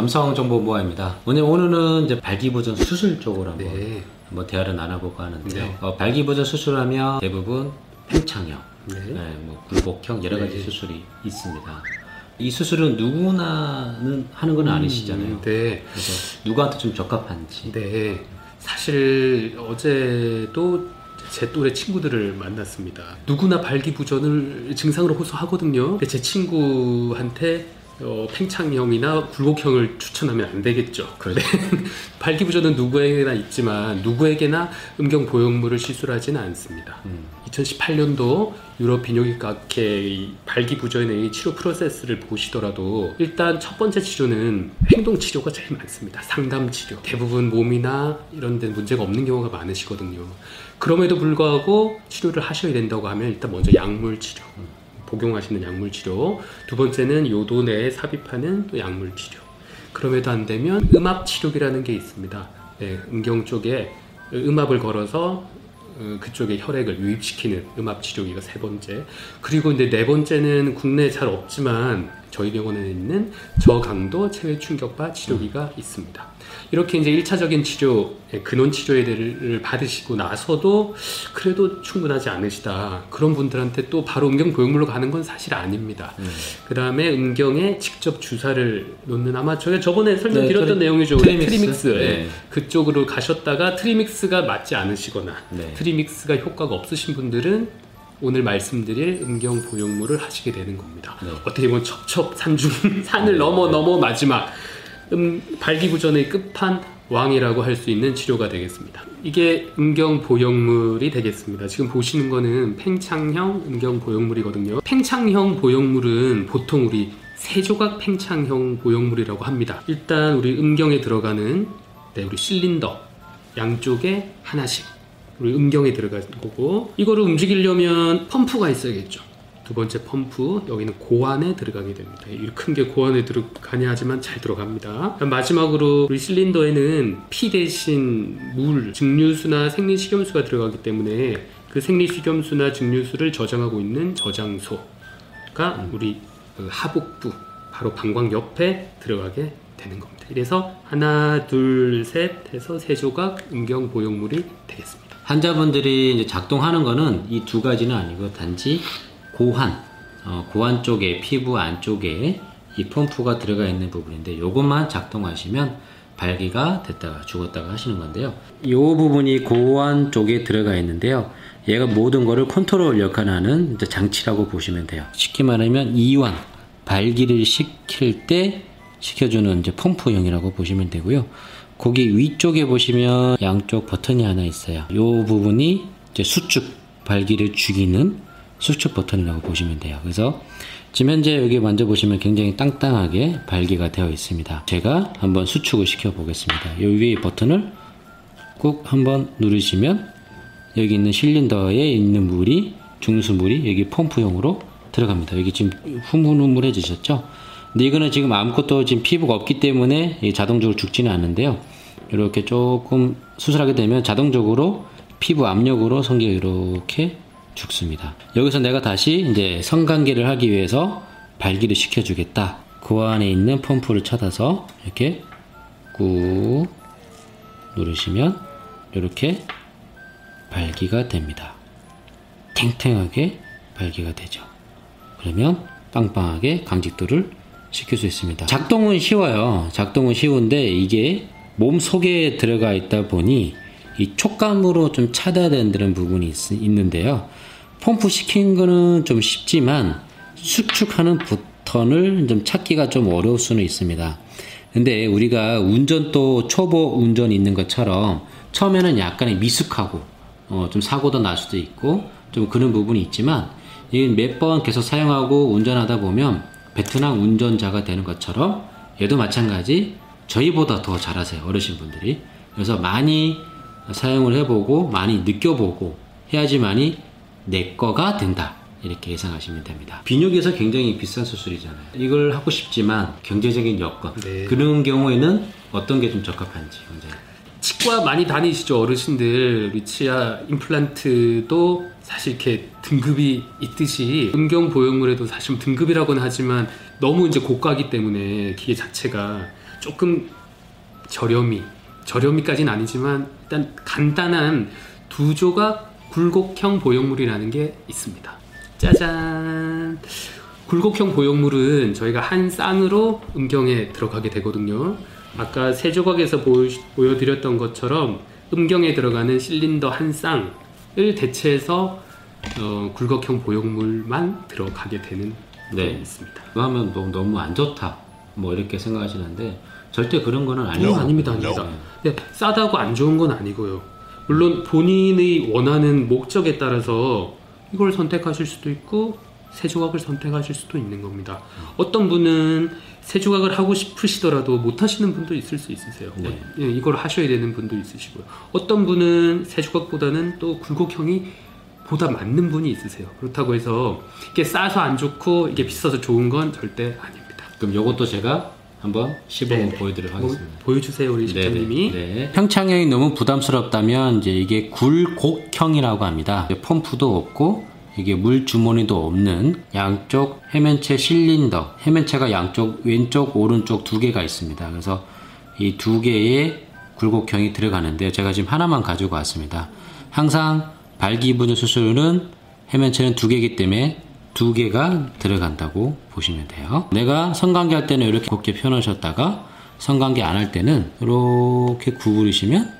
남성 정보 모아입니다. 오늘 오늘은 이제 발기부전 수술 쪽으로 한번, 네. 한번 대화를 나눠볼까 하는데요. 네. 어, 발기부전 수술하면 대부분 팽창형, 네. 네, 뭐 굴곡형 여러 가지 네. 수술이 있습니다. 이 수술은 누구나는 하는 건 아니시잖아요. 음, 네. 그래서 누구한테 좀 적합한지. 네. 사실 어제도 제 또래 친구들을 만났습니다. 누구나 발기부전을 증상으로 호소하거든요. 제 친구한테 어, 팽창형이나 굴곡형을 추천하면 안 되겠죠. 그런데 발기부전은 누구에게나 있지만 누구에게나 음경 보형물을 시술하지는 않습니다. 음. 2018년도 유럽 비뇨기과학회 발기부전의 치료 프로세스를 보시더라도 일단 첫 번째 치료는 행동 치료가 제일 많습니다. 상담 치료. 대부분 몸이나 이런 데 문제가 없는 경우가 많으시거든요. 그럼에도 불구하고 치료를 하셔야 된다고 하면 일단 먼저 약물 치료. 음. 복용하시는 약물 치료. 두 번째는 요도 내에 삽입하는 또 약물 치료. 그럼에도 안 되면 음압 치료기라는 게 있습니다. 네, 음경 쪽에 음압을 걸어서 어, 그쪽에 혈액을 유입시키는 음압 치료기가 세 번째. 그리고 이제 네 번째는 국내에 잘 없지만 저희 병원에 있는 저강도 체외 충격파 치료기가 있습니다. 이렇게 이제 1차적인 치료, 예, 근원 치료를 받으시고 나서도 그래도 충분하지 않으시다. 그런 분들한테 또 바로 음경 보형물로 가는 건 사실 아닙니다. 음. 그 다음에 음경에 직접 주사를 놓는 아마 저희가 저번에 설명드렸던 네, 내용이죠. Trimix. Trimix. 네. 네. 그쪽으로 가셨다가 Trimix가 맞지 않으시거나 네. Trimix가 효과가 없으신 분들은 오늘 말씀드릴 음경 보형물을 하시게 되는 겁니다. 네. 어떻게 보면 첩첩 산중 산을 넘어 넘어 마지막 음, 발기부전의 끝판 왕이라고 할 수 있는 치료가 되겠습니다. 이게 음경 보형물이 되겠습니다. 지금 보시는 거는 팽창형 음경 보형물이거든요. 팽창형 보형물은 보통 우리 세 조각 팽창형 보형물이라고 합니다. 일단 우리 음경에 들어가는 네, 우리 실린더 양쪽에 하나씩 우리 음경에 들어가는 거고 이거를 움직이려면 펌프가 있어야겠죠. 두 번째 펌프 여기는 고안에 들어가게 됩니다. 큰 게 고안에 들어가냐 하지만 잘 들어갑니다. 마지막으로 우리 실린더에는 피 대신 물, 증류수나 생리식염수가 들어가기 때문에 그 생리식염수나 증류수를 저장하고 있는 저장소가 우리 그 하복부 바로 방광 옆에 들어가게 되는 겁니다. 그래서 하나, 둘, 셋 해서 세 조각 음경 보형물이 되겠습니다. 환자분들이 이제 작동하는 거는 이 두 가지는 아니고 단지 고환, 어, 고환 쪽에 피부 안쪽에 이 펌프가 들어가 있는 부분인데 이것만 작동하시면 발기가 됐다가 죽었다가 하시는 건데요. 이 부분이 고환 쪽에 들어가 있는데요. 얘가 모든 거를 컨트롤 역할을 하는 장치라고 보시면 돼요. 쉽게 말하면 이완, 발기를 시킬 때 시켜주는 이제 펌프형이라고 보시면 되고요. 거기 위쪽에 보시면 양쪽 버튼이 하나 있어요. 이 부분이 이제 수축, 발기를 죽이는 수축 버튼이라고 보시면 돼요. 그래서 지금 현재 여기 만져보시면 굉장히 땅땅하게 발기가 되어 있습니다. 제가 한번 수축을 시켜 보겠습니다. 이 위에 버튼을 꾹 한번 누르시면 여기 있는 실린더에 있는 물이 중수물이 여기 펌프용으로 들어갑니다. 여기 지금 흐물흐물해지셨죠? 근데 이거는 지금 아무것도 지금 피부가 없기 때문에 자동적으로 죽지는 않는데요. 이렇게 조금 수술하게 되면 자동적으로 피부 압력으로 성기가 이렇게 죽습니다. 여기서 내가 다시 이제 성관계를 하기 위해서 발기를 시켜주겠다. 그 안에 있는 펌프를 찾아서 이렇게 꾹 누르시면 이렇게 발기가 됩니다. 탱탱하게 발기가 되죠. 그러면 빵빵하게 강직도를 시킬 수 있습니다. 작동은 쉬워요. 작동은 쉬운데 이게 몸 속에 들어가 있다 보니 이 촉감으로 좀 찾아야 되는 부분이 있, 있는데요. 펌프 시킨 거는 좀 쉽지만 수축하는 버튼을 좀 찾기가 좀 어려울 수는 있습니다. 근데 우리가 운전 또 초보 운전 있는 것처럼 처음에는 약간의 미숙하고 어, 좀 사고도 날 수도 있고 좀 그런 부분이 있지만 몇 번 계속 사용하고 운전하다 보면 베트남 운전자가 되는 것처럼 얘도 마찬가지 저희보다 더 잘하세요 어르신 분들이 그래서 많이 사용을 해보고 많이 느껴보고 해야지만이 내 거가 된다. 이렇게 예상하시면 됩니다. 비뇨기에서 굉장히 비싼 수술이잖아요. 이걸 하고 싶지만 경제적인 여건 네. 그런 경우에는 어떤 게 좀 적합한지 굉장히. 치과 많이 다니시죠 어르신들 우리 치아 임플란트도 사실 이렇게 등급이 있듯이 음경 보형물에도 사실 등급이라고는 하지만 너무 이제 고가기 때문에 기계 자체가 조금 저렴이 저렴이까지는 아니지만 일단 간단한 두 조각 굴곡형 보형물이라는 게 있습니다. 짜잔. 굴곡형 보형물은 저희가 한 쌍으로 음경에 들어가게 되거든요. 아까 세 조각에서 보여, 보여드렸던 것처럼 음경에 들어가는 실린더 한 쌍 을 대체해서 어, 굴곡형 보형물만 들어가게 되는 네. 게 있습니다. 그거 하면 너무, 너무 안 좋다. 뭐 이렇게 생각하시는데 절대 그런 거는 어, 아니에요. 아닙니다, 아닙니다. 네, 싸다고 안 좋은 건 아니고요. 물론 본인의 원하는 목적에 따라서 이걸 선택하실 수도 있고 세 조각을 선택하실 수도 있는 겁니다. 어떤 분은 세 조각을 하고 싶으시더라도 못 하시는 분도 있을 수 있으세요. 네. 어, 예, 이걸 하셔야 되는 분도 있으시고요. 어떤 분은 세 조각보다는 또 굴곡형이 보다 맞는 분이 있으세요. 그렇다고 해서 이게 싸서 안 좋고 이게 비싸서 좋은 건 절대 아닙니다. 그럼 요것도 제가 한번 시범 네, 네. 보여드리도록 뭐, 하겠습니다. 보여주세요, 우리. 집장님이. 네. 평창형이 너무 부담스럽다면 이제 이게 굴곡형이라고 합니다. 펌프도 없고 이게 물 주머니도 없는 양쪽 해면체 실린더, 해면체가 양쪽 왼쪽 오른쪽 두 개가 있습니다. 그래서 이 두 개의 굴곡형이 들어가는데 제가 지금 하나만 가지고 왔습니다. 항상 발기부전 수술은 해면체는 두 개이기 때문에 두 개가 들어간다고 보시면 돼요. 내가 성관계 할 때는 이렇게 곱게 펴놓으셨다가 성관계 안 할 때는 이렇게 구부리시면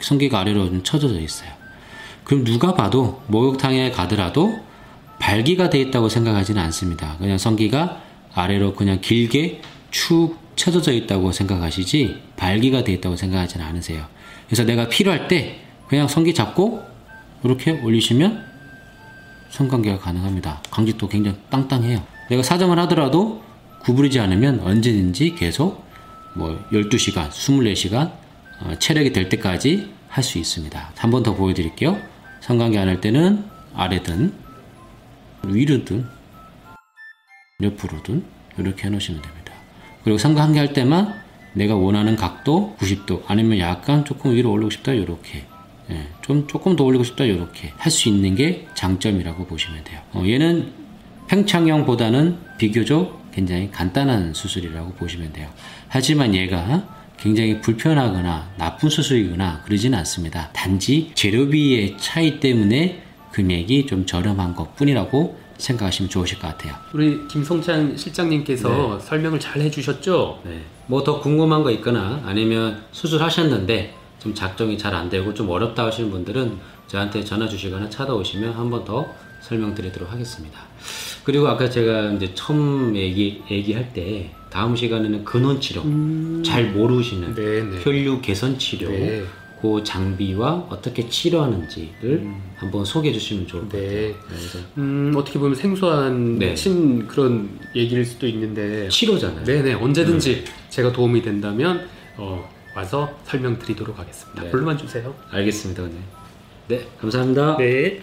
성기가 아래로 좀 쳐져져 있어요. 그럼 누가 봐도 목욕탕에 가더라도 발기가 돼 있다고 생각하지는 않습니다. 그냥 성기가 아래로 그냥 길게 축 쳐져져 있다고 생각하시지 발기가 돼 있다고 생각하지는 않으세요. 그래서 내가 필요할 때 그냥 성기 잡고 이렇게 올리시면 성관계가 가능합니다. 강직도 굉장히 땅땅해요. 내가 사정을 하더라도 구부리지 않으면 언제든지 계속 뭐 12시간, 24시간 어, 체력이 될 때까지 할 수 있습니다. 한 번 더 보여드릴게요. 성관계 안 할 때는 아래든 위로든 옆으로든 이렇게 해놓으시면 됩니다. 그리고 성관계 할 때만 내가 원하는 각도 90도 아니면 약간 조금 위로 올리고 싶다 이렇게 예, 좀 조금 더 올리고 싶다 이렇게 할 수 있는 게 장점이라고 보시면 돼요. 어, 얘는 팽창형보다는 비교적 굉장히 간단한 수술이라고 보시면 돼요. 하지만 얘가 굉장히 불편하거나 나쁜 수술이거나 그러지는 않습니다. 단지 재료비의 차이 때문에 금액이 좀 저렴한 것 뿐이라고 생각하시면 좋으실 것 같아요. 우리 김성찬 실장님께서 설명을 잘 해주셨죠? 네. 뭐 더 궁금한 거 있거나 아니면 수술하셨는데 좀 작정이 잘 안 되고 좀 어렵다 하시는 분들은 저한테 전화 주시거나 찾아오시면 한 번 더 설명드리도록 하겠습니다. 그리고 아까 제가 이제 처음 얘기, 얘기할 때 다음 시간에는 근원 치료, 잘 모르시는 네네. 혈류 개선 치료, 네. 그 장비와 어떻게 치료하는지를 한번 소개해 주시면 좋을 것 네. 같아요. 그래서 음, 어떻게 보면 생소한 네. 친 그런 얘기일 수도 있는데 치료잖아요. 네네 언제든지 제가 도움이 된다면 어, 와서 설명드리도록 하겠습니다. 네. 불러만 주세요. 알겠습니다. 네. 네, 감사합니다. 네.